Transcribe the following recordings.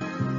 I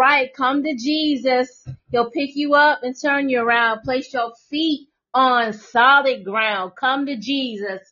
right, come to Jesus. He'll pick you up and turn you around. Place your feet on solid ground. Come to Jesus.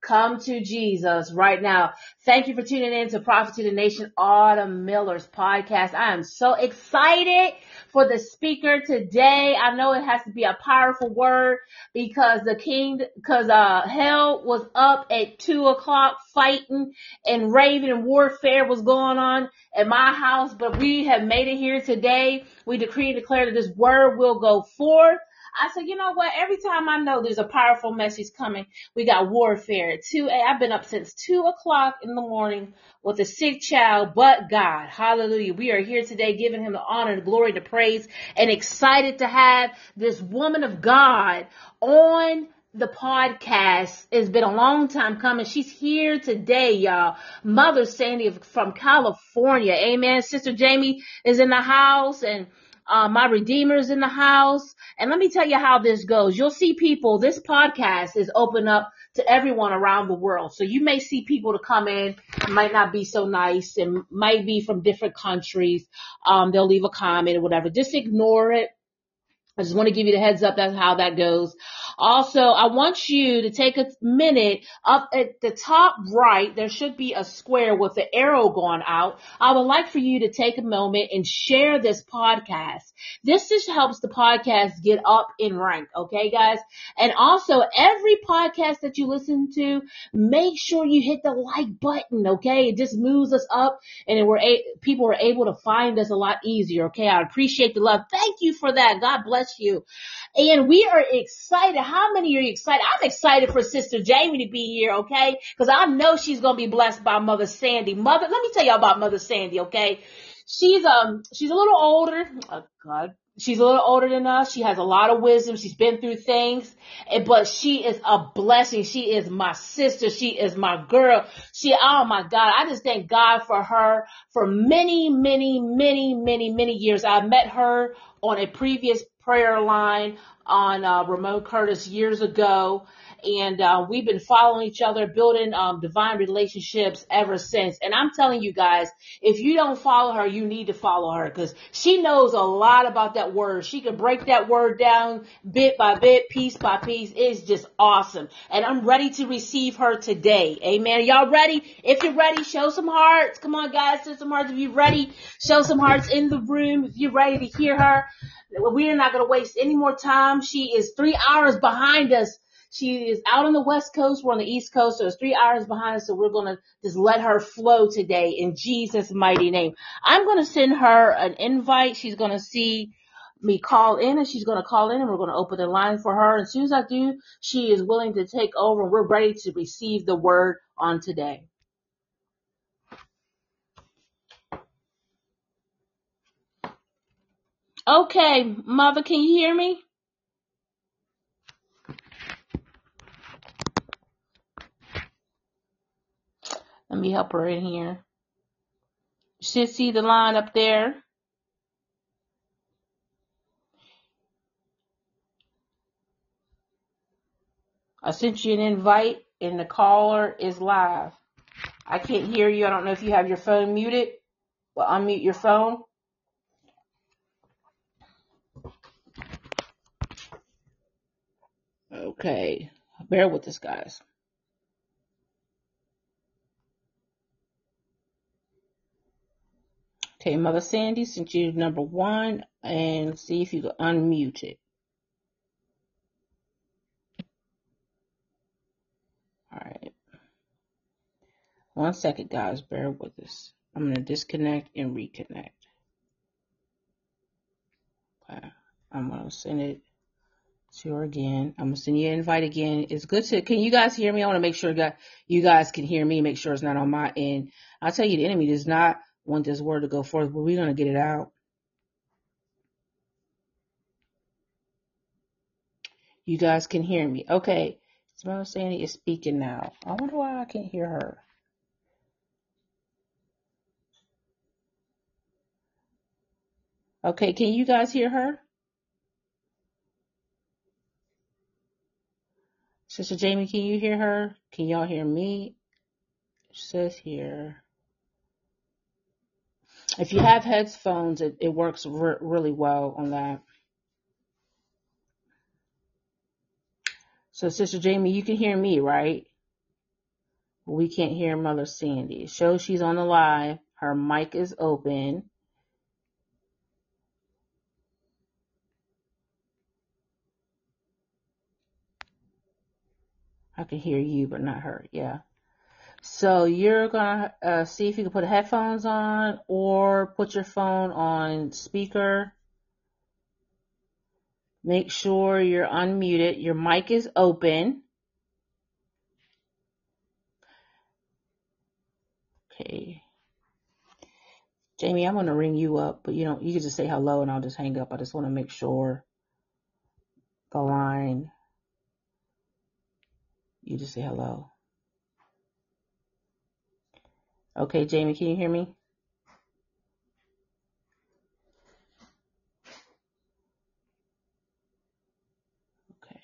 Come to Jesus right now. Thank you for tuning in to Prophet to the Nation Autumn Miller's podcast. I am so excited for the speaker today. I know it has to be a powerful word because the king, because uh hell was up at two o'clock fighting and raving and warfare was going on at my house, but we have made it here today. We decree and declare that this word will go forth. I said, you know what? Every time I know there's a powerful message coming, we got warfare. Two, eh, I've been up since two o'clock in the morning with a sick child, but God, hallelujah. We are here today giving him the honor, the glory, the praise, and excited to have this woman of God on the podcast. It's been a long time coming. She's here today, y'all. Mother Sandy from California. Amen. Sister Jamie is in the house and uh, my Redeemer's in the house. And let me tell you how this goes. You'll see people, this podcast is open up to everyone around the world. So you may see people to come in, might not be so nice and might be from different countries. Um, they'll leave a comment or whatever. Just ignore it. I just want to give you the heads up. That's how that goes. Also, I want you to take a minute up at the top right. There should be a square with the arrow going out. I would like for you to take a moment and share this podcast. This just helps the podcast get up in rank. Okay, guys. And also every podcast that you listen to, make sure you hit the like button. Okay. It just moves us up and we're a- people are able to find us a lot easier. Okay. I appreciate the love. Thank you for that. God bless you. And we are excited. How many are you excited? I'm excited for Sister Jamie to be here, okay? Because I know she's gonna be blessed by Mother Sandy. Mother, let me tell y'all about Mother Sandy, okay? She's um she's a little older. Oh God. She's a little older than us. She has a lot of wisdom. She's been through things, but she is a blessing. She is my sister. She is my girl. She, oh my God. I just thank God for her for many, many, many, many, many years. I met her on a previous prayer line on uh, Ramon Curtis years ago, and uh, we've been following each other, building um, divine relationships ever since. And I'm telling you guys, if you don't follow her, you need to follow her because she knows a lot about that word. She can break that word down bit by bit, piece by piece. It's just awesome. And I'm ready to receive her today. Amen. Y'all ready? If you're ready, show some hearts. Come on, guys, show some hearts. If you're ready, show some hearts in the room. If you're ready to hear her, we are not going to waste any more time. She is three hours behind us. She is out on the west coast. We're on the east coast. So it's three hours behind us. So we're going to just let her flow today in Jesus mighty name. I'm going to send her an invite. She's going to see me call in and she's going to call in and we're going to open the line for her. As soon as I do, she is willing to take over we're ready to receive the word on today. Okay, mother, can you hear me? Let me help her in here. You should see the line up there. I sent you an invite and the caller is live. I can't hear you. I don't know if you have your phone muted. Well, unmute your phone. Okay. Bear with us, guys. Okay, Mother Sandy since you number one and see if you can unmute it. All right. One second, guys. Bear with us. I'm going to disconnect and reconnect. Okay. I'm going to send it to her again. I'm going to send you an invite again. It's good to, can you guys hear me? I want to make sure that you guys can hear me, make sure it's not on my end. I'll tell you, the enemy does not want this word to go forth, but we're going to get it out. You guys can hear me. Okay. Smell Sandy is speaking now. I wonder why I can't hear her. Okay, can you guys hear her? Sister Jamie, can you hear her? Can y'all hear me? It says here. If you have headphones, it, it works re- really well on that. So, Sister Jamie, you can hear me, right? We can't hear Mother Sandy. Show she's on the live. Her mic is open. I can hear you, but not her. Yeah. So you're gonna uh, see if you can put headphones on or put your phone on speaker. Make sure you're unmuted. Your mic is open. Okay. Jamie, I'm gonna ring you up, but you know, you can just say hello and I'll just hang up. I just want to make sure the line, you just say hello. Okay, Jamie, can you hear me? Okay.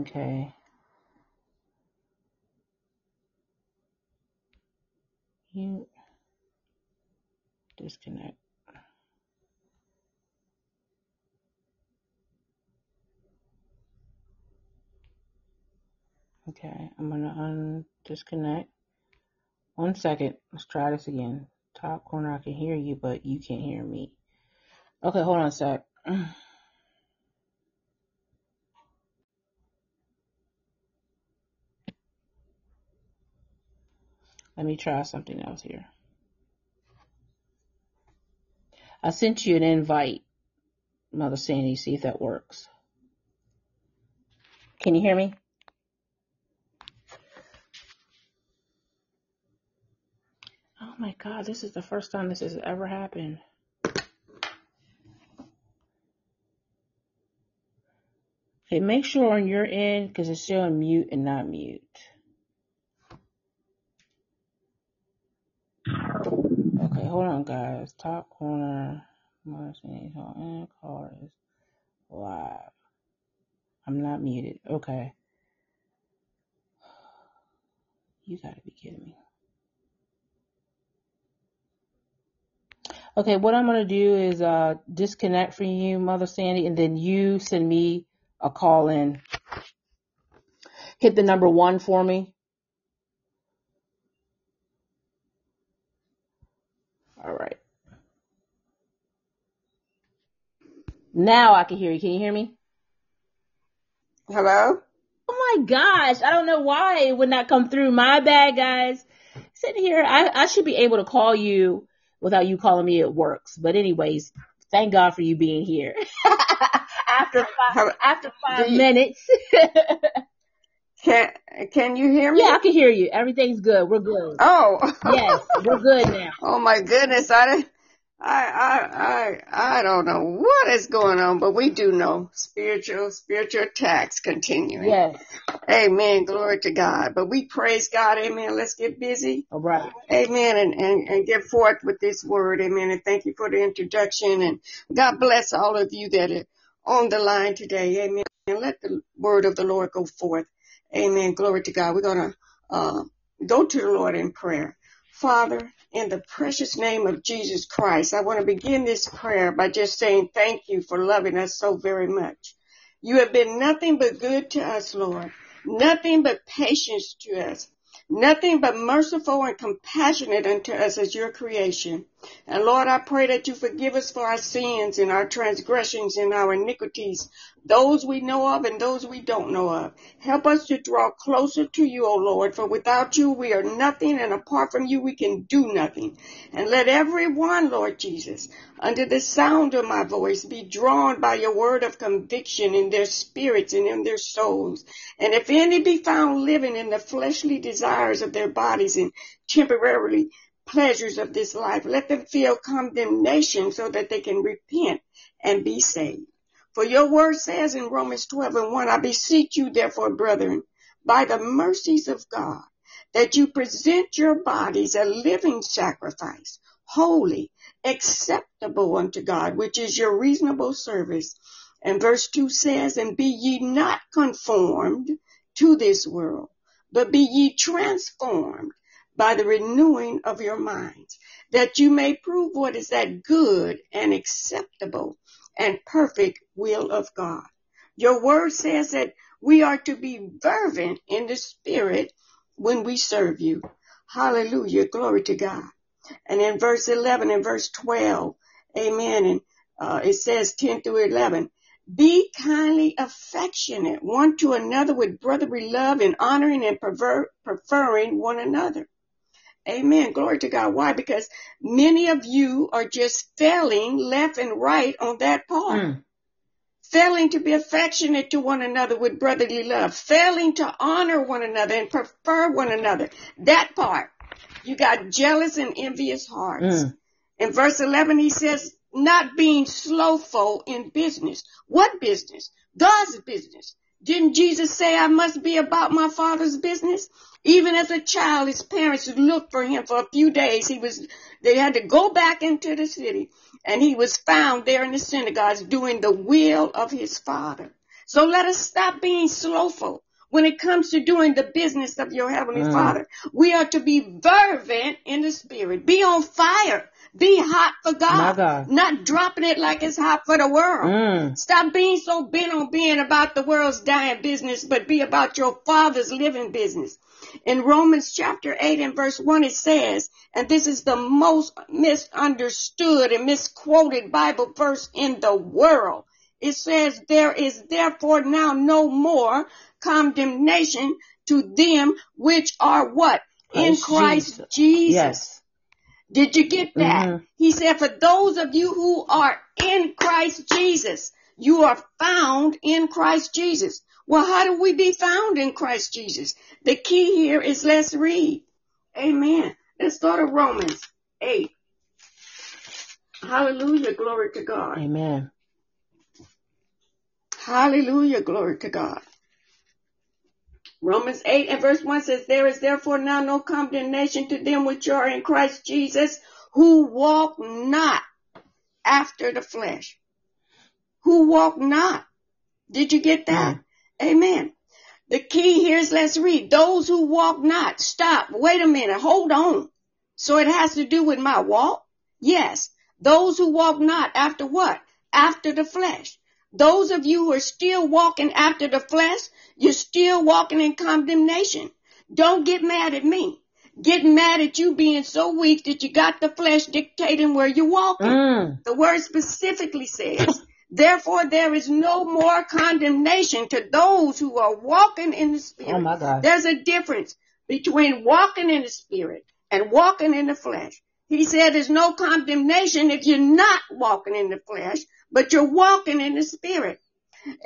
Okay. You disconnect. Okay, I'm gonna un disconnect. One second. Let's try this again. Top corner, I can hear you, but you can't hear me. Okay, hold on a sec. Let me try something else here. I sent you an invite, Mother Sandy, see if that works. Can you hear me? My God, this is the first time this has ever happened. Okay, make sure on your end, because it's showing mute and not mute. Okay, hold on, guys. Top corner, Sandy's on is live. I'm not muted. Okay, you gotta be kidding me. Okay, what I'm gonna do is uh disconnect from you, Mother Sandy, and then you send me a call in. Hit the number one for me. All right. Now I can hear you. Can you hear me? Hello? Oh my gosh, I don't know why it would not come through. My bad, guys. Sitting here, I, I should be able to call you without you calling me. It works. But anyways, thank God for you being here. after five, after five you, minutes. can can you hear me? yeah, I can hear you. Everything's good. We're good. Oh, Yes, we're good now. oh my goodness! I, didn't- I I I I don't know what is going on, but we do know spiritual spiritual attacks continuing. Yes. Amen. Glory to God. But we praise God. Amen. Let's get busy. All right. Amen. And, and, and get forth with this word. Amen. And thank you for the introduction. And God bless all of you that are on the line today. Amen. And let the word of the Lord go forth. Amen. Glory to God. We're going to uh, go to the Lord in prayer. Father, in the precious name of Jesus Christ, I want to begin this prayer by just saying thank you for loving us so very much. You have been nothing but good to us, Lord. Nothing but patience to us. Nothing but merciful and compassionate unto us as your creation. And Lord, I pray that you forgive us for our sins and our transgressions and our iniquities, those we know of and those we don't know of. Help us to draw closer to you, O Lord, for without you we are nothing and apart from you we can do nothing. And let everyone, Lord Jesus, under the sound of my voice be drawn by your word of conviction in their spirits and in their souls. And if any be found living in the fleshly desires of their bodies and temporarily pleasures of this life, let them feel condemnation so that they can repent and be saved. For your word says in Romans 12 and 1, I beseech you therefore, brethren, by the mercies of God, that you present your bodies a living sacrifice, holy, acceptable unto God, which is your reasonable service. And verse 2 says, And be ye not conformed to this world, but be ye transformed by the renewing of your minds, that you may prove what is that good and acceptable and perfect will of God. Your word says that we are to be fervent in the spirit when we serve you. Hallelujah. Glory to God. And in verse 11 and verse 12, amen. And uh, it says 10 through 11, be kindly affectionate one to another with brotherly love and honoring and perver- preferring one another. Amen. Glory to God. Why? Because many of you are just failing left and right on that part. Mm. Failing to be affectionate to one another with brotherly love. Failing to honor one another and prefer one another. That part. You got jealous and envious hearts. Mm. In verse 11, he says, not being slowful in business. What business? God's business. Didn't Jesus say I must be about my father's business? Even as a child, his parents would look for him for a few days. He was, they had to go back into the city and he was found there in the synagogues doing the will of his father. So let us stop being slowful when it comes to doing the business of your heavenly Mm. father. We are to be fervent in the spirit. Be on fire. Be hot for God. God. Not dropping it like it's hot for the world. Mm. Stop being so bent on being about the world's dying business, but be about your father's living business. In Romans chapter 8 and verse 1 it says, and this is the most misunderstood and misquoted Bible verse in the world. It says, there is therefore now no more condemnation to them which are what? In Christ Christ Jesus. Jesus. Yes. Did you get that? Mhm. He said, for those of you who are in Christ Jesus, you are found in Christ Jesus. Well, how do we be found in Christ Jesus? The key here is let's read. Amen. Let's go to Romans 8. Hallelujah. Glory to God. Amen. Hallelujah. Glory to God. Romans 8 and verse 1 says, There is therefore now no condemnation to them which are in Christ Jesus, who walk not after the flesh. Who walk not. Did you get that? Hmm. Amen. The key here is let's read. Those who walk not. Stop. Wait a minute. Hold on. So it has to do with my walk? Yes. Those who walk not after what? After the flesh. Those of you who are still walking after the flesh, you're still walking in condemnation. Don't get mad at me. Get mad at you being so weak that you got the flesh dictating where you're walking. Mm. The word specifically says, therefore there is no more condemnation to those who are walking in the spirit. Oh my God. There's a difference between walking in the spirit and walking in the flesh. He said there's no condemnation if you're not walking in the flesh, but you're walking in the spirit.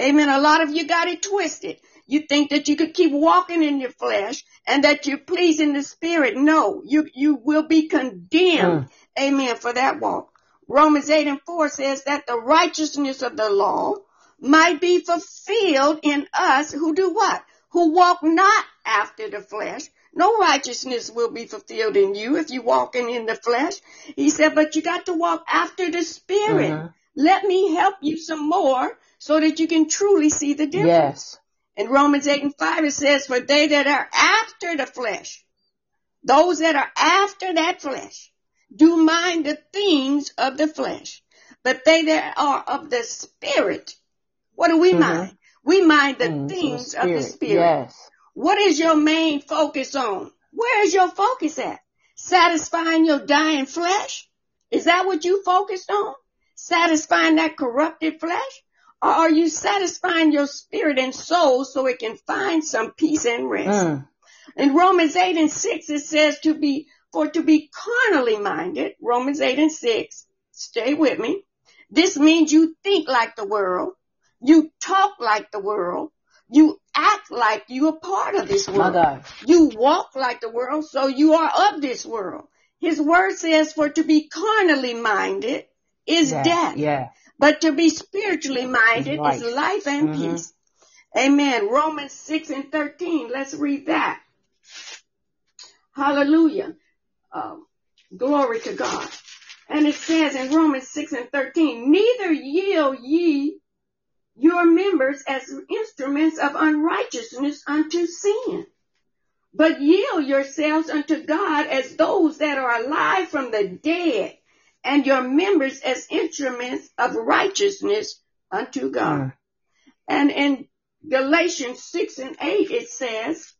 Amen. A lot of you got it twisted. You think that you could keep walking in your flesh and that you're pleasing the spirit. No, you, you will be condemned. Amen. For that walk. Romans 8 and 4 says that the righteousness of the law might be fulfilled in us who do what? Who walk not after the flesh. No righteousness will be fulfilled in you if you're walking in the flesh. He said, but you got to walk after the spirit. Mhm. Let me help you some more so that you can truly see the difference. Yes. In Romans 8 and 5 it says, for they that are after the flesh, those that are after that flesh, do mind the things of the flesh. But they that are of the spirit, what do we Mhm. mind? We mind the Mm, things the of the spirit. Yes. What is your main focus on? Where is your focus at? Satisfying your dying flesh? Is that what you focused on? Satisfying that corrupted flesh? Or are you satisfying your spirit and soul so it can find some peace and rest? Mm. In Romans 8 and 6 it says to be, for to be carnally minded, Romans 8 and 6, stay with me. This means you think like the world, you talk like the world, you act like you are part of this world. You walk like the world, so you are of this world. His word says for to be carnally minded is Yeah. death, Yeah. But to be spiritually minded Life. is life and Mhm. peace. Amen. Romans 6 and 13. Let's read that. Hallelujah. Um, glory to God. And it says in Romans 6 and 13, neither yield ye your members as instruments of unrighteousness unto sin, but yield yourselves unto God as those that are alive from the dead, and your members as instruments of righteousness unto God. Mm. And in Galatians 6 and 8 it says,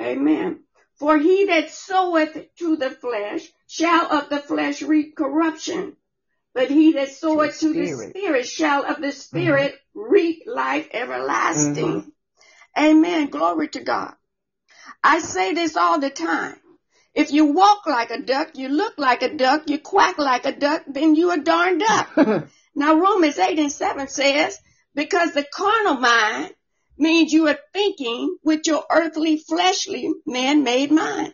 Amen. For he that soweth to the flesh shall of the flesh reap corruption, but he that soweth to the Spirit. shall of the spirit reap life everlasting. Mm-hmm. Amen. Glory to God. I say this all the time. If you walk like a duck, you look like a duck, you quack like a duck, then you a darn duck. Now Romans 8 and 7 says, because the carnal mind means you are thinking with your earthly, fleshly, man-made mind.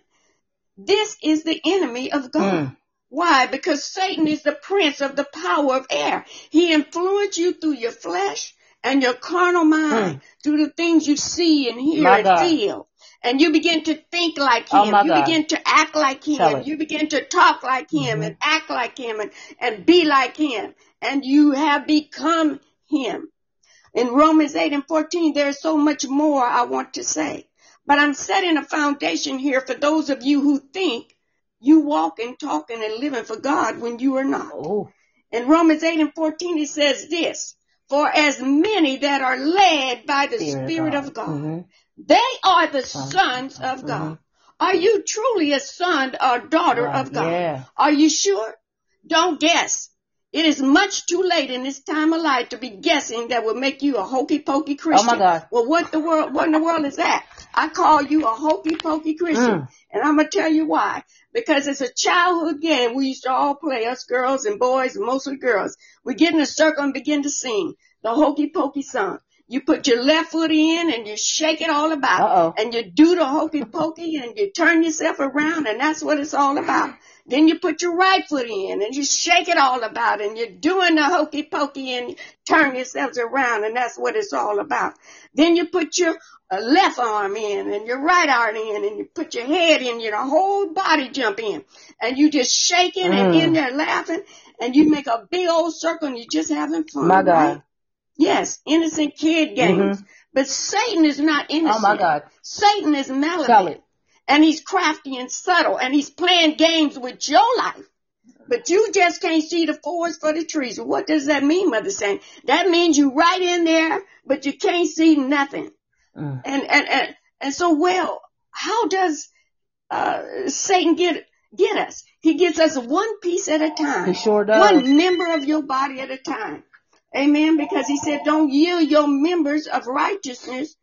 This is the enemy of God. Mm. Why? Because Satan is the prince of the power of air. He influences you through your flesh and your carnal mind, through the things you see and hear Mm. My and God. feel. And you begin to think like him. Oh, you God. begin to act like him. You begin to talk like him Mhm. and act like him and, and be like him. And you have become him. In Romans 8 and 14, there's so much more I want to say. But I'm setting a foundation here for those of you who think you walking, talking, and living for God when you are not. Oh, In Romans 8 and 14, it says this, For as many that are led by the Spirit, of God, Mhm. They are the sons of God. Are you truly a son or daughter of God? Yeah. Are you sure? Don't guess. It is much too late in this time of life to be guessing that will make you a hokey pokey Christian. Oh, my God. Well, what the world, what in the world is that? I call you a hokey pokey Christian. Mm. And I'm going to tell you why. Because it's a childhood game we used to all play, us girls and boys, and mostly girls. We get in a circle and begin to sing the hokey pokey song. You put your left foot in and you shake it all about. Uh-oh. And you do the hokey pokey and you turn yourself around and that's what it's all about. Then you put your right foot in and you shake it all about and you're doing the hokey pokey and turn yourselves around and that's what it's all about. Then you put your uh, left arm in and your right arm in and you put your head in, your whole body jump in and you just shaking and Mm. in there laughing and you make a big old circle and you're just having fun. My God. right? Yes, innocent kid games. Mhm. But Satan is not innocent. Oh my God. Satan is malevolent. And he's crafty and subtle and he's playing games with your life. But you just can't see the forest for the trees. What does that mean, Mother Saint? That means you right in there, but you can't see nothing. Mm. And and and, and so well, how does uh, Satan get get us? He gets us one piece at a time. He sure does. One member of your body at a time. Amen. Because he said, don't yield your members of righteousness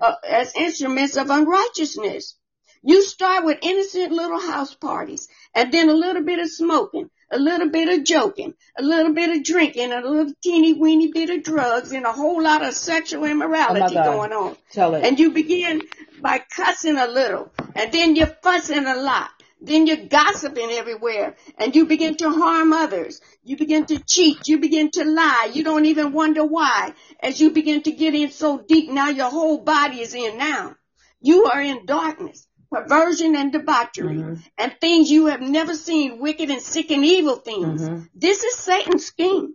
uh, as instruments of unrighteousness. You start with innocent little house parties and then a little bit of smoking, a little bit of joking, a little bit of drinking, a little teeny weeny bit of drugs and a whole lot of sexual immorality God. going on. Tell it. And you begin by cussing a little, and then you're fussing a lot. Then you're gossiping everywhere, and you begin to harm others. You begin to cheat. You begin to lie. You don't even wonder why. As you begin to get in so deep, now your whole body is in now. You are in darkness, perversion and debauchery, Mhm. and things you have never seen, wicked and sick and evil things. Mhm. This is Satan's scheme.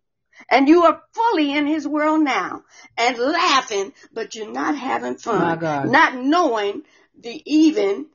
And you are fully in his world now and laughing, but you're not having fun. Not knowing the even,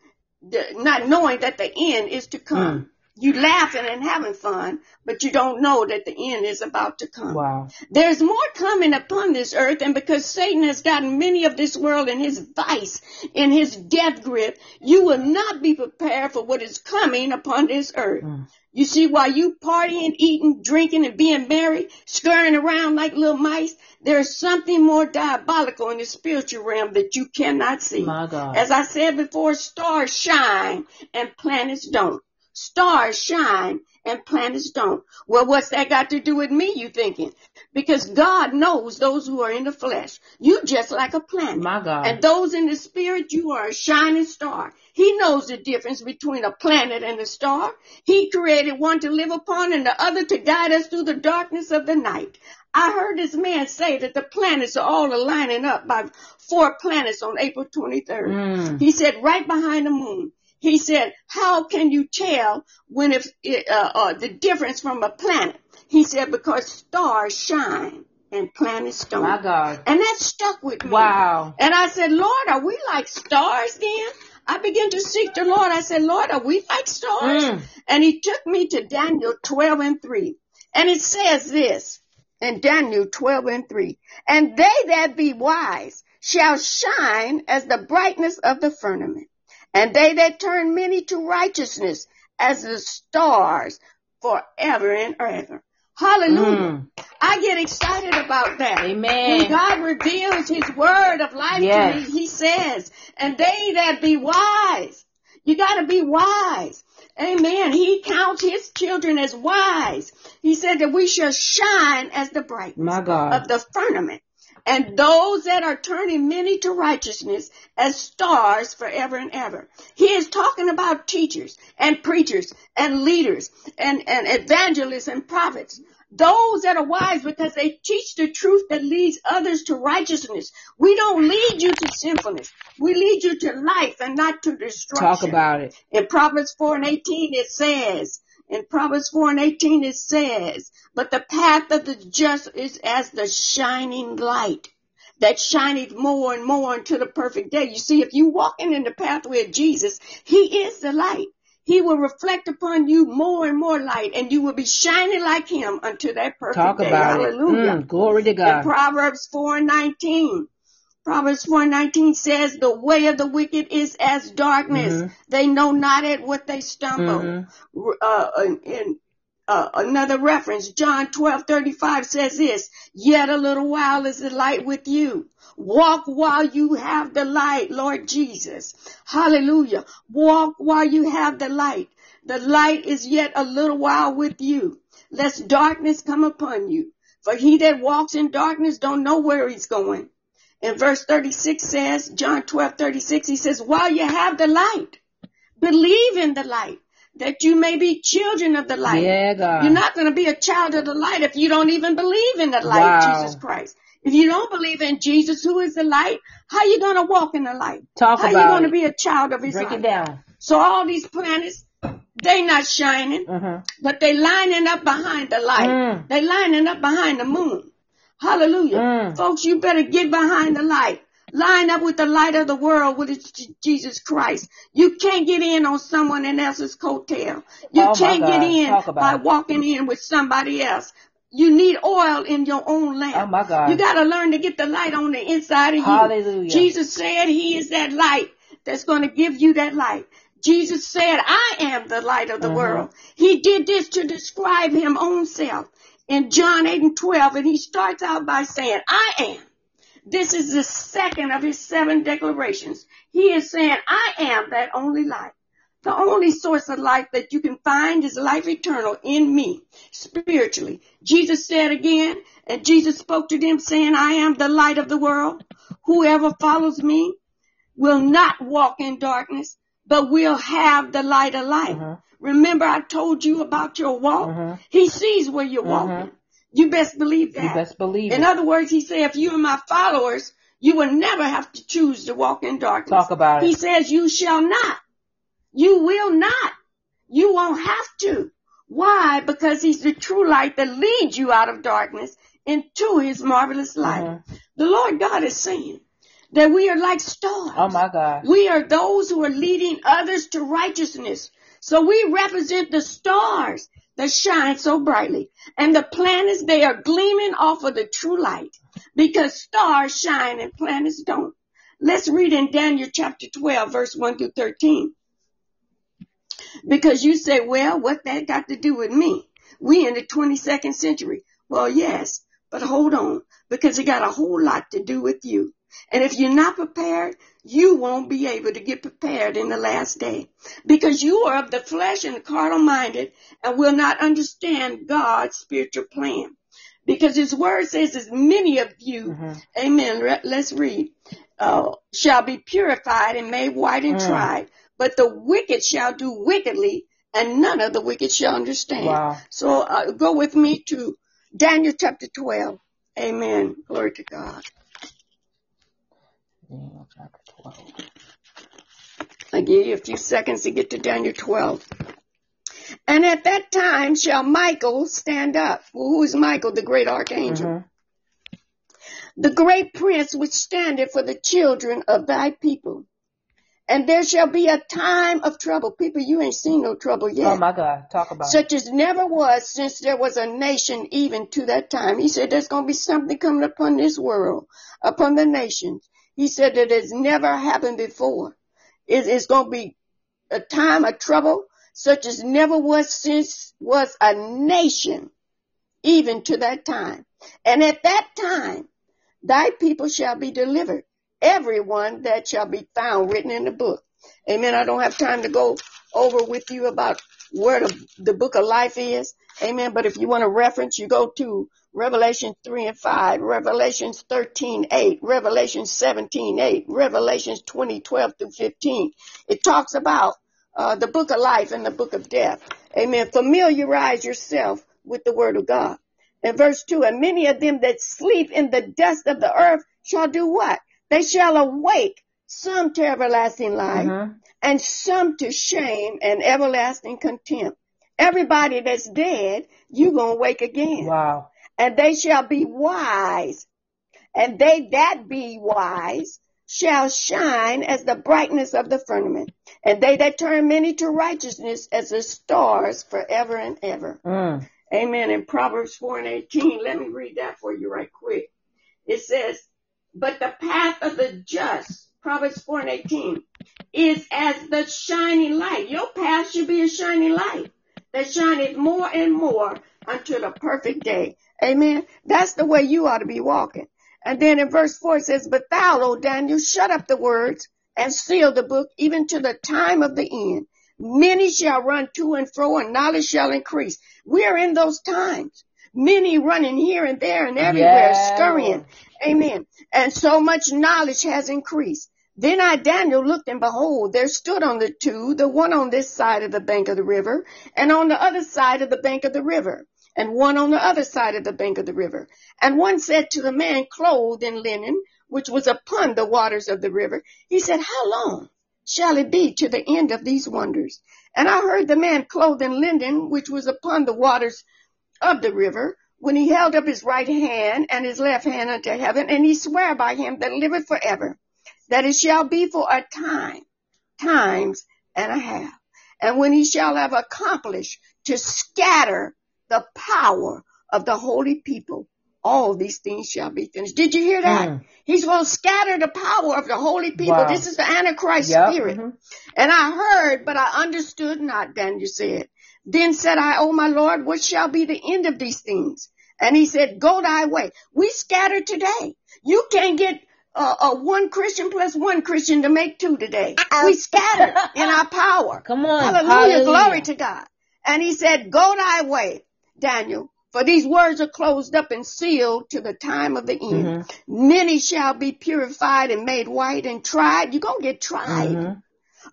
not knowing that the end is to come. Mm. You laughing and having fun, but you don't know that the end is about to come. Wow. There's more coming upon this earth, and because Satan has gotten many of this world in his vice, in his death grip, you will not be prepared for what is coming upon this earth. Mm. You see, while you partying, eating, drinking, and being merry, scurrying around like little mice, there's something more diabolical in the spiritual realm that you cannot see. My God. As I said before, stars shine and planets don't. Stars shine and planets don't. Well, what's that got to do with me, you thinking? Because God knows those who are in the flesh. You just like a planet. My God. And those in the spirit, you are a shining star. He knows the difference between a planet and a star. He created one to live upon and the other to guide us through the darkness of the night. I heard this man say that the planets are all aligning up by four planets on April 23rd. Mm. He said right behind the moon. He said, how can you tell when if, uh, uh, the difference from a planet? He said, because stars shine and planets don't. My God. And that stuck with me. Wow. And I said, Lord, are we like stars then? I began to seek the Lord. I said, Lord, are we like stars? Mm. And he took me to Daniel 12 and 3. And it says this in Daniel 12 and 3. And they that be wise shall shine as the brightness of the firmament. And they that turn many to righteousness as the stars forever and ever. Hallelujah. Mm. I get excited about that. Amen. When God reveals his word of life Yes. to me, he says, and they that be wise, you gotta be wise. Amen. He counts his children as wise. He said that we shall shine as the brightness My God. of the firmament. And those that are turning many to righteousness as stars forever and ever. He is talking about teachers and preachers and leaders and, and evangelists and prophets. Those that are wise because they teach the truth that leads others to righteousness. We don't lead you to sinfulness. We lead you to life and not to destruction. Talk about it. In Proverbs 4 and 18 it says, in Proverbs 4 and 18 it says, but the path of the just is as the shining light that shineth more and more unto the perfect day. You see, if you walking in the pathway of Jesus, He is the light. He will reflect upon you more and more light and you will be shining like Him unto that perfect Talk day. about it. Hallelujah. Mm, glory to God. In Proverbs 4 and 19. Proverbs 4 and 19 says, the way of the wicked is as darkness. Mhm. They know not at what they stumble. Mhm. Uh, in, in uh, another reference, John 12:35 says this, yet a little while is the light with you. Walk while you have the light, Lord Jesus. Hallelujah. Walk while you have the light. The light is yet a little while with you, lest darkness come upon you. For he that walks in darkness don't know where he's going. And verse 36 says, John 12, 36, he says, while you have the light, believe in the light, that you may be children of the light. Yeah, God. You're not going to be a child of the light if you don't even believe in the light, Wow. Jesus Christ. If you don't believe in Jesus, who is the light, how you going to walk in the light? Talk how you going to be a child of his Break light? it down. So all these planets, they not shining, Mm-hmm. but they lining up behind the light. Mm. They lining up behind the moon. Hallelujah. Mm. Folks, you better get behind the light. Line up with the light of the world, which is Jesus Christ. You can't get in on someone else's coattail. You Oh, can't get in by it. walking in with somebody else. You need oil in your own lamp. Oh, my God. You gotta learn to get the light on the inside of you. Hallelujah. Jesus said he is that light that's gonna give you that light. Jesus said, I am the light of the Mhm. world. He did this to describe him own self in John 8 and 12. And he starts out by saying, I am. This is the second of his seven declarations. He is saying, I am that only light. The only source of life that you can find is life eternal in me, spiritually. Jesus said again, and Jesus spoke to them saying, I am the light of the world. Whoever follows me will not walk in darkness, but we'll have the light of life. Mhm. Remember I told you about your walk? Mhm. He sees where you're walking. You best believe that. You best believe In it. other words, he said, if you are my followers, you will never have to choose to walk in darkness. Talk about He it. says, you shall not. You will not. You won't have to. Why? Because he's the true light that leads you out of darkness into his marvelous light. Mhm. The Lord God is saying that we are like stars. Oh my God. We are those who are leading others to righteousness. So we represent the stars that shine so brightly. And the planets, they are gleaming off of the true light because stars shine and planets don't. Let's read in Daniel chapter 12, verse 1 through 13. Because you say, well, what that got to do with me? We in the 22nd century. Well, yes, but hold on, because it got a whole lot to do with you. And if you're not prepared, you won't be able to get prepared in the last day because you are of the flesh and carnal minded and will not understand God's spiritual plan. Because his word says as many of you, Mhm. amen, re- let's read, uh, shall be purified and made white and Mm. tried, but the wicked shall do wickedly and none of the wicked shall understand. Wow. So uh, go with me to Daniel chapter 12. Amen. Glory to God. Daniel chapter 12. I give you a few seconds to get to Daniel 12. And at that time shall Michael stand up. Well, who is Michael, the great archangel? Mhm. The great prince which standeth for the children of thy people. And there shall be a time of trouble. People, you ain't seen no trouble yet. Oh my God. Talk about it. such as never was since there was a nation even to that time. He said there's going to be something coming upon this world, upon the nations. He said that it's never happened before. It is going to be a time of trouble such as never was since was a nation even to that time. And at that time, thy people shall be delivered, everyone that shall be found written in the book. Amen. I don't have time to go over with you about where the, the book of life is. Amen. But if you want a reference, you go to Revelation 3 and 5, Revelations 13, 8, Revelations 17, 8, Revelations 20, 12 through 15. It talks about uh, the book of life and the book of death. Amen. Familiarize yourself with the word of God. In verse 2, and many of them that sleep in the dust of the earth shall do what? They shall awake, some to everlasting life, Mhm. and some to shame and everlasting contempt. Everybody that's dead, you gonna wake again. Wow. And they shall be wise. And they that be wise shall shine as the brightness of the firmament. And they that turn many to righteousness as the stars forever and ever. Mm. Amen. In Proverbs 4 and 18, let me read that for you right quick. It says, but the path of the just, Proverbs 4 and 18, is as the shining light. Your path should be a shining light that shineth more and more until the perfect day. Amen. That's the way you ought to be walking. And then in verse 4 it says, But thou, O Daniel, shut up the words and seal the book even to the time of the end. Many shall run to and fro and knowledge shall increase. We are in those times. Many running here and there and everywhere, scurrying. Amen. And so much knowledge has increased. Then I, Daniel, looked and behold, there stood on the two, the one on this side of the bank of the river and on the other side of the bank of the river and one on the other side of the bank of the river. And one said to the man clothed in linen, which was upon the waters of the river, he said, how long shall it be to the end of these wonders? And I heard the man clothed in linen, which was upon the waters of the river, when he held up his right hand and his left hand unto heaven, and he sware by him that liveth forever, that it shall be for a time, times and a half. And when he shall have accomplished to scatter the power of the holy people, all these things shall be finished. Did you hear that? Mm. He's going to scatter the power of the holy people. Wow. This is the Antichrist Yep. spirit. Mhm. And I heard, but I understood not, Daniel said. Then said I, O my Lord, what shall be the end of these things? And he said, go thy way. We scattered today. You can't get uh, uh, one Christian plus one Christian to make two today. We scattered in our power. Come on. Hallelujah. Hallelujah. Glory to God. And he said, go thy way, Daniel, for these words are closed up and sealed to the time of the end. Mhm. Many shall be purified and made white and tried. You're going to get tried. Mhm.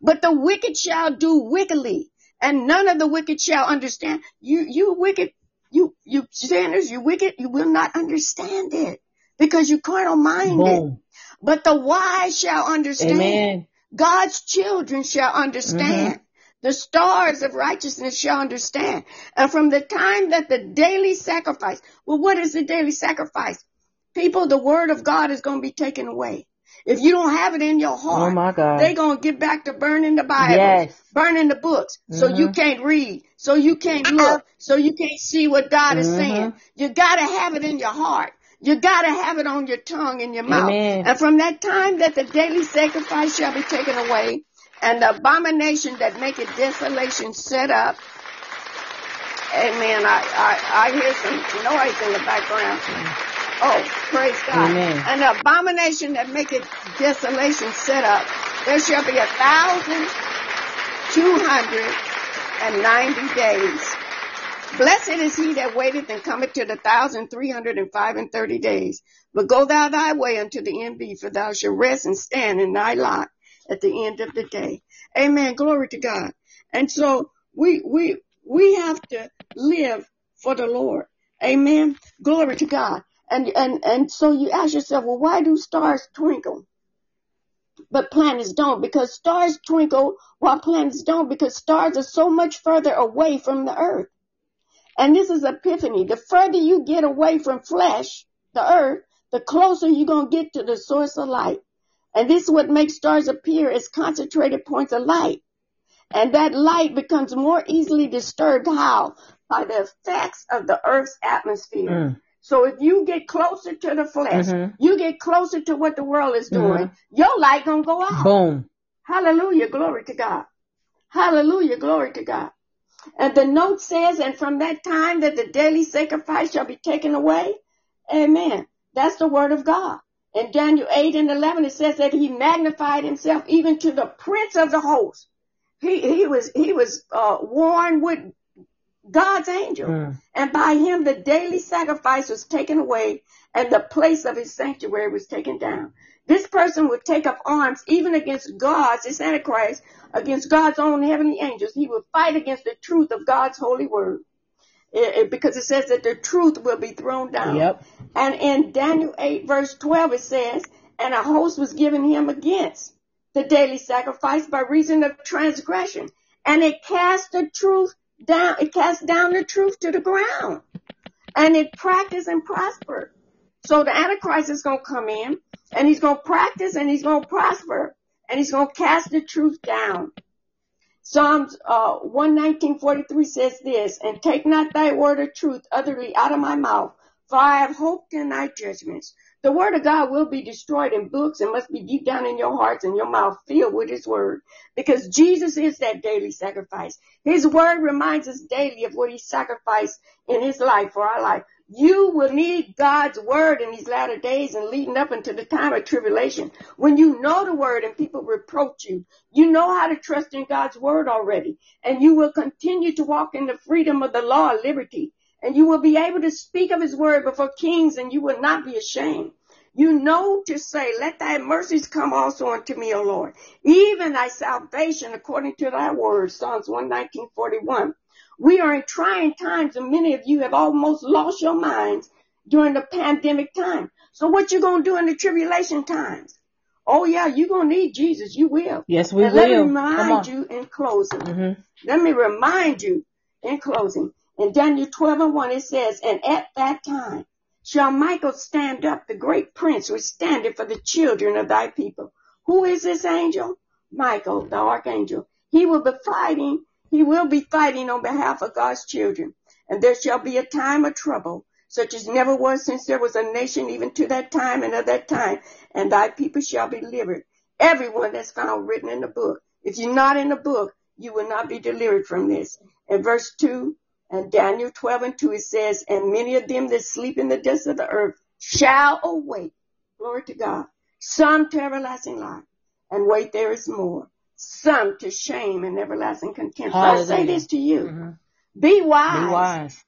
But the wicked shall do wickedly, and none of the wicked shall understand. You, you wicked, you, you sinners, you wicked, you will not understand it because you carnal minded. But the wise shall understand. Amen. God's children shall understand. Mm-hmm. The stars of righteousness shall understand. And from the time that the daily sacrifice, well, what is the daily sacrifice? People, the word of God is going to be taken away. If you don't have it in your heart, Oh my God. they're going to get back to burning the Bible, Yes. burning the books. So you Mhm. can't read, so you can't look, so you can't see what God is Mhm. saying. You got to have it in your heart. You got to have it on your tongue and your mouth. Amen. And from that time that the daily sacrifice shall be taken away, and the abomination that maketh desolation set up. Amen. I, I, I hear some noise in the background. Oh, praise God. Amen. The abomination that maketh desolation set up, there shall be a thousand two hundred and ninety days. Blessed is he that waiteth and cometh to the thousand three hundred and five and thirty days. But go thou thy way unto the end be, for thou shalt rest and stand in thy lot at the end of the day. Amen. Glory to God. And so we we we have to live for the Lord. Amen. Glory to God. And and and so you ask yourself, well, why do stars twinkle? but planets don't because stars twinkle while planets don't because stars are so much further away from the earth. And this is epiphany. The further you get away from flesh, the earth, the closer you're going to get to the source of light. And this is what makes stars appear as concentrated points of light. And that light becomes more easily disturbed. How? By the effects of the earth's atmosphere. Mm. So if you get closer to the flesh, Mhm. you get closer to what the world is doing, your light gonna go out. Boom. Hallelujah, glory to God. Hallelujah, glory to God. And the note says, and from that time that the daily sacrifice shall be taken away. Amen. That's the word of God. In Daniel 8 and 11, it says that he magnified himself even to the prince of the host. He, he was, he was, uh, worn with God's angel. Mm. And by him, the daily sacrifice was taken away and the place of his sanctuary was taken down. This person would take up arms even against God's, this Antichrist, against God's own heavenly angels. He would fight against the truth of God's holy word. It- it- because it says that the truth will be thrown down. Yep. And in Daniel 8 verse 12 it says, and a host was given him against the daily sacrifice by reason of transgression. And it cast the truth down, it cast down the truth to the ground. And it practiced and prospered. So the Antichrist is going to come in and he's going to practice and he's going to prosper and he's going to cast the truth down. Psalms uh, 119.43 says this, And take not thy word of truth utterly out of my mouth, for I have hoped in thy judgments. The word of God will be destroyed in books and must be deep down in your hearts and your mouth filled with his word. Because Jesus is that daily sacrifice. His word reminds us daily of what he sacrificed in his life for our life. You will need God's word in these latter days and leading up into the time of tribulation. When you know the word and people reproach you, you know how to trust in God's word already. And you will continue to walk in the freedom of the law of liberty. And you will be able to speak of his word before kings and you will not be ashamed. You know to say, let thy mercies come also unto me, O Lord. Even thy salvation according to thy word. Psalms 119:41. We are in trying times and many of you have almost lost your minds during the pandemic time. So what you gonna do in the tribulation times? Oh yeah, you're gonna need Jesus. You will. Yes, we and let me remind you in closing. Mm-hmm. Let me remind you in closing. In Daniel 12 and 1 it says, And at that time shall Michael stand up, the great prince which standeth for the children of thy people. Who is this angel? Michael, the archangel. He will be fighting, he will be fighting on behalf of God's children. And there shall be a time of trouble, such as never was since there was a nation even to that time and of that time. And thy people shall be delivered. Everyone that's found written in the book. If you're not in the book, you will not be delivered from this. And verse 2, and Daniel 12 and 2, it says, And many of them that sleep in the dust of the earth shall awake. Glory to God. Some to everlasting life. And wait, there is more. Some to shame and everlasting contempt. So I say this to you. Mm-hmm. Be wise Be wise.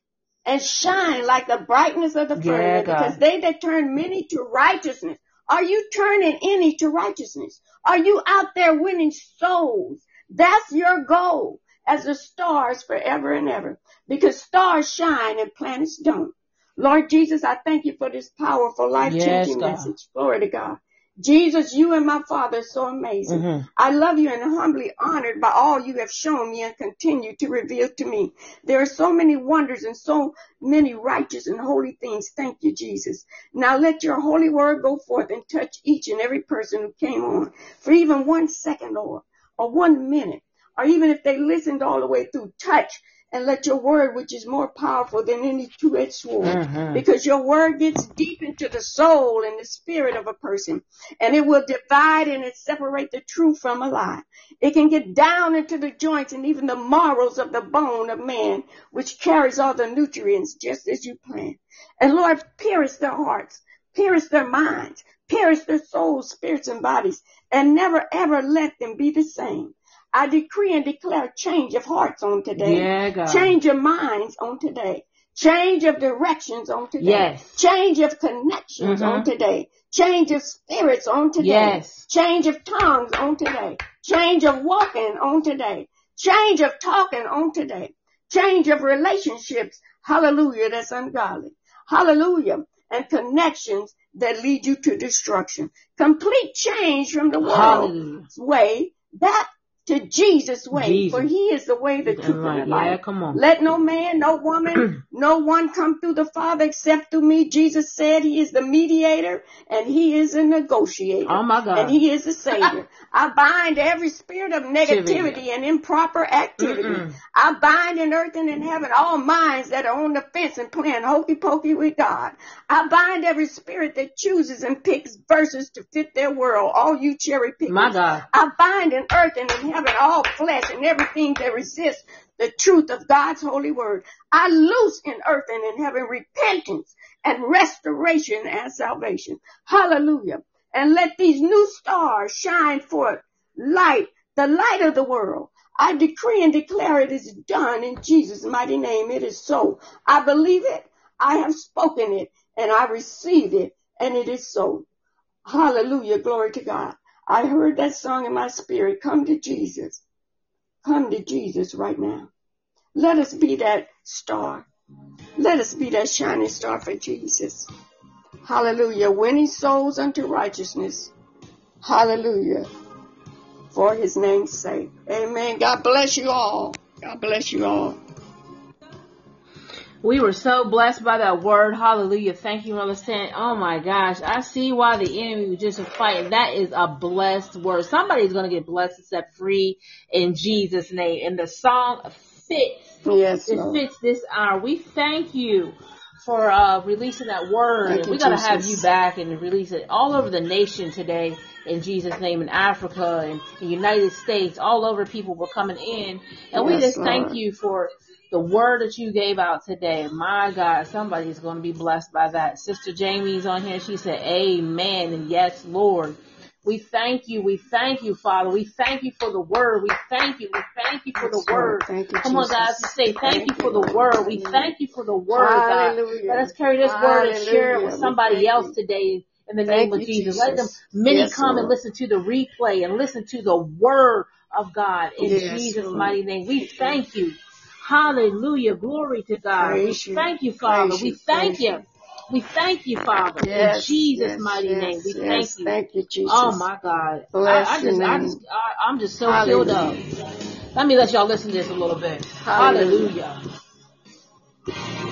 and shine like the brightness of the Yeah, firmament, God. because they that turn many to righteousness. Are you turning any to righteousness? Are you out there winning souls? That's your goal as the stars forever and ever, because stars shine and planets don't. Lord Jesus, I thank you for this powerful, life-changing Yes, message. Glory to God. Jesus, you and my Father are so amazing. Mhm. I love you and humbly honored by all you have shown me and continue to reveal to me. There are so many wonders and so many righteous and holy things. Thank you, Jesus. Now let your holy word go forth and touch each and every person who came on for even one second, Lord, or one minute, or even if they listened all the way through, touch and let your word, which is more powerful than any two-edged sword, Mhm. because your word gets deep into the soul and the spirit of a person and it will divide and it separate the truth from a lie. It can get down into the joints and even the marrows of the bone of man, which carries all the nutrients just as you planned. And Lord, pierce their hearts, pierce their minds, pierce their souls, spirits, and bodies, and never ever let them be the same. I decree and declare change of hearts on today. Yeah, God. Change of minds on today. Change of directions on today. Yes. Change of connections Mhm. on today. Change of spirits on today. Yes. Change of tongues on today. Change of walking on today. Change of talking on today. Change of relationships. Hallelujah. That's ungodly. Hallelujah. and connections that lead you to destruction. Complete change from the world's way back to Jesus' way. Jesus. For he is the way, the truth, Right. and the Yeah, come on. Let no man, no woman, no one come through the Father except through me. Jesus said he is the mediator and he is a negotiator. Oh my God. And he is the savior. I bind every spirit of negativity and improper activity. Mm-mm. I bind in earth and in heaven all minds that are on the fence and playing hokey pokey with God. I bind every spirit that chooses and picks verses to fit their world. All you cherry pickers. My God. I bind in earth and in heaven all flesh and everything that resists the truth of God's holy word. I loose in earth and in heaven repentance and restoration and salvation. Hallelujah. And let these new stars shine forth light, the light of the world. I decree and declare it is done in Jesus' mighty name. It is so. I believe it. I have spoken it and I receive it and it is so. Hallelujah. Glory to God. I heard that song in my spirit. Come to Jesus. Come to Jesus right now. Let us be that star. Let us be that shining star for Jesus. Hallelujah. Winning souls unto righteousness. Hallelujah. For his name's sake. Amen. God bless you all. God bless you all. We were so blessed by that word. Hallelujah. Thank you, Mother Stan. Oh my gosh. I see why the enemy was just fighting. That is a blessed word. Somebody's going to get blessed and set free in Jesus' name. And the song fits. Yes, It Lord. fits this hour. We thank you for uh, releasing that word. Thank we got to have you back and release it all over the nation today in Jesus' name in Africa and the United States. All over people were coming in. And we Yes, just thank you for the word that you gave out today. My God, somebody's going to be blessed by that. Sister Jamie's on here. She said, Amen. And yes, Lord. We thank you. We thank you, Father. We thank you for the word. We thank you. We thank you for the word. Thank you, Come on, guys, to say thank, you for the word. We thank you for the word, God. Let us carry this word and share it with somebody else today in the name of Jesus. Let them many come and listen to the replay and listen to the word of God in Jesus' mighty name. We thank you. Hallelujah. Glory to God. We Praise thank you, Father. We thank you. We thank you, Father. In Jesus' yes, mighty name. We yes, thank you. Thank you, Jesus. Oh my God. I, Bless I your just, I just, I, I'm just so filled up. Let me let y'all listen to this a little bit. Hallelujah. Hallelujah.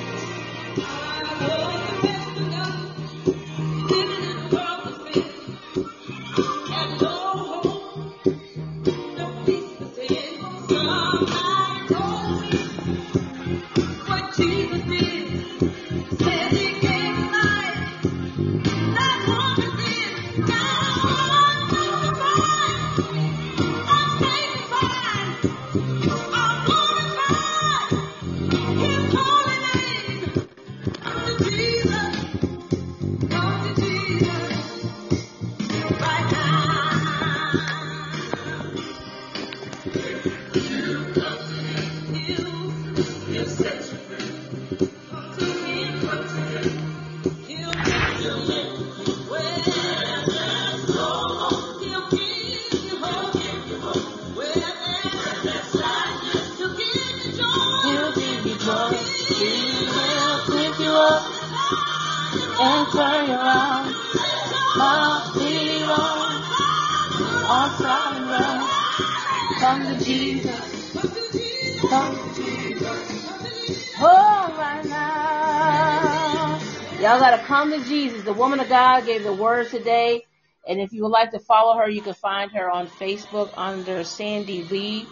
If you would like to follow her, you can find her on Facebook under Sandy Lea.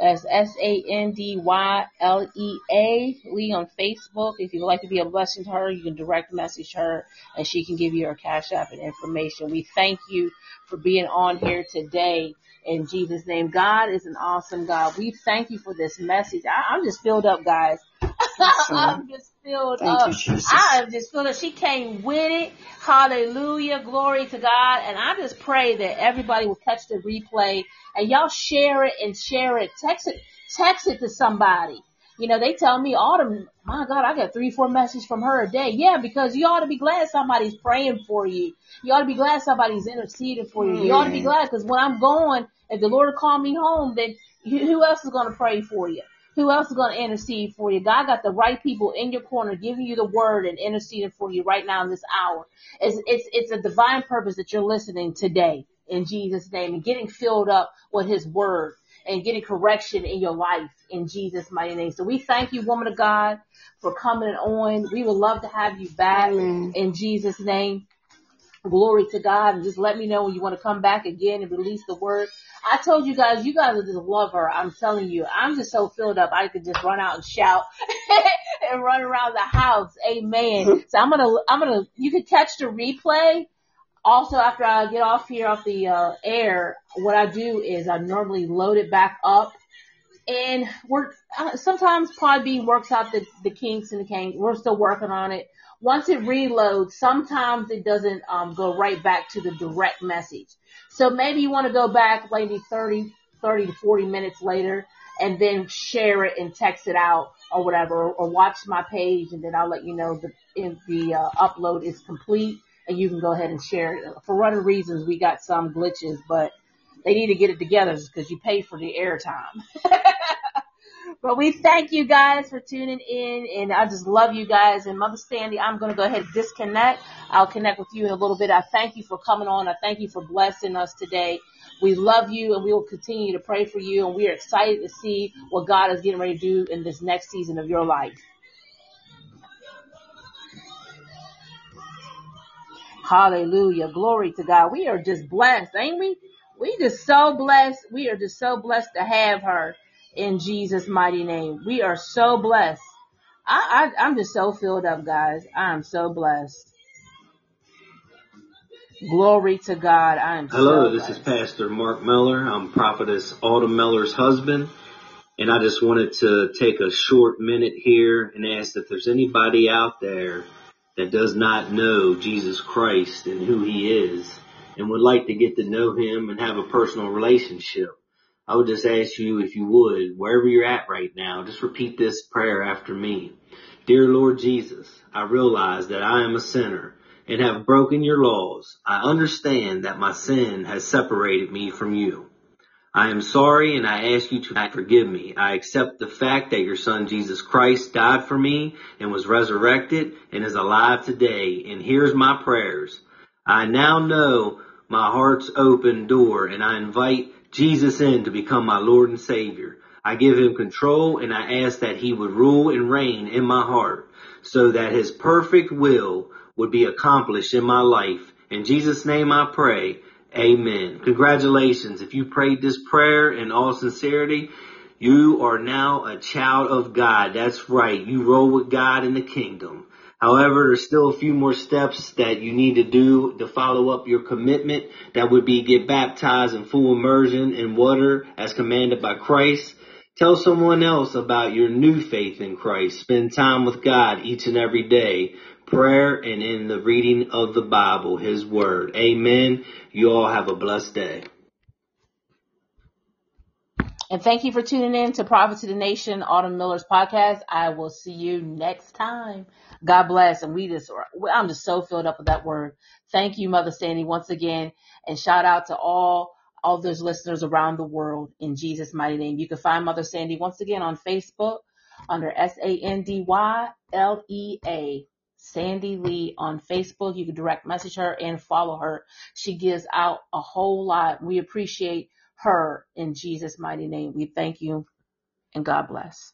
That's S A N D Y L E A Lea on Facebook. If you would like to be a blessing to her, you can direct message her and she can give you her cash app and information. We thank you for being on here today in Jesus' name. God is an awesome God. We thank you for this message. I, I'm just filled up, guys. I'm just filled Thank up. you, I am just filled up. She came with it. Hallelujah. Glory to God. And I just pray that everybody will catch the replay and y'all share it and share it. Text it, text it to somebody. You know, they tell me, Autumn, my God, I got three, four messages from her a day. Yeah, because you ought to be glad somebody's praying for you. You ought to be glad somebody's interceding for you. You ought to be mm. glad because when I'm going, if the Lord call me home, then who who else is going to pray for you? Who else is going to intercede for you? God got the right people in your corner giving you the word and interceding for you right now in this hour. It's, it's, it's a divine purpose that you're listening today in Jesus' name and getting filled up with his word and getting correction in your life in Jesus' mighty name. So we thank you, woman of God, for coming on. We would love to have you back Amen. in Jesus' name. Glory to God. And just let me know when you want to come back again and release the word. I told you guys, you guys are just love her. I'm telling you, I'm just so filled up. I could just run out and shout and run around the house. Amen. So I'm gonna, I'm gonna, you can catch the replay. Also, after I get off here off the uh, air, what I do is I normally load it back up and we're uh, sometimes Podbean works out the, the kinks and the kinks. We're still working on it. Once it reloads, sometimes it doesn't um, go right back to the direct message. So maybe you want to go back maybe 30, 30 to 40 minutes later and then share it and text it out or whatever, or, watch my page and then I'll let you know the, if the uh, upload is complete and you can go ahead and share it. For running reasons, we got some glitches, but they need to get it together because you pay for the airtime. but we thank you guys for tuning in and I just love you guys. And Mother Sandy, I'm going to go ahead and disconnect. I'll connect with you in a little bit. I thank you for coming on. I thank you for blessing us today. We love you and we will continue to pray for you and we are excited to see what God is getting ready to do in this next season of your life. Hallelujah. Glory to God. We are just blessed, ain't we? We just so blessed. We are just so blessed to have her in Jesus' mighty name. We are so blessed. I, I I'm just so filled up, guys. I am so blessed. Glory to God. I am Hello, so this blessed. is Pastor Mark Miller. I'm Prophetess Autumn Miller's husband. And I just wanted to take a short minute here and ask if there's anybody out there that does not know Jesus Christ and who he is and would like to get to know him and have a personal relationship. I would just ask you if you would, wherever you're at right now, just repeat this prayer after me. Dear Lord Jesus, I realize that I am a sinner and have broken your laws. I understand that my sin has separated me from you. I am sorry and I ask you to forgive me. I accept the fact that your son Jesus Christ died for me and was resurrected and is alive today. And here's my prayers. I now know my heart's open door and I invite Jesus in to become my Lord and Savior. I give him control and I ask that he would rule and reign in my heart so that his perfect will would be accomplished in my life. In Jesus' name I pray. Amen. Congratulations. If you prayed this prayer in all sincerity, you are now a child of God. That's right. You roll with God in the kingdom. However, there's still a few more steps that you need to do to follow up your commitment. That would be get baptized in full immersion in water as commanded by Christ. Tell someone else about your new faith in Christ. Spend time with God each and every day. Prayer and in the reading of the Bible, His Word. Amen. You all have a blessed day. And thank you for tuning in to Prophet to the Nation, Autumn Miller's podcast. I will see you next time. God bless. And we just, I'm just so filled up with that word. Thank you, Mother Sandy, once again. And shout out to all, all those listeners around the world in Jesus' mighty name. You can find Mother Sandy once again on Facebook under S-A-N-D-Y-L-E-A. Sandy Lea on Facebook. You can direct message her and follow her. She gives out a whole lot. We appreciate her in Jesus' mighty name. We thank you and God bless.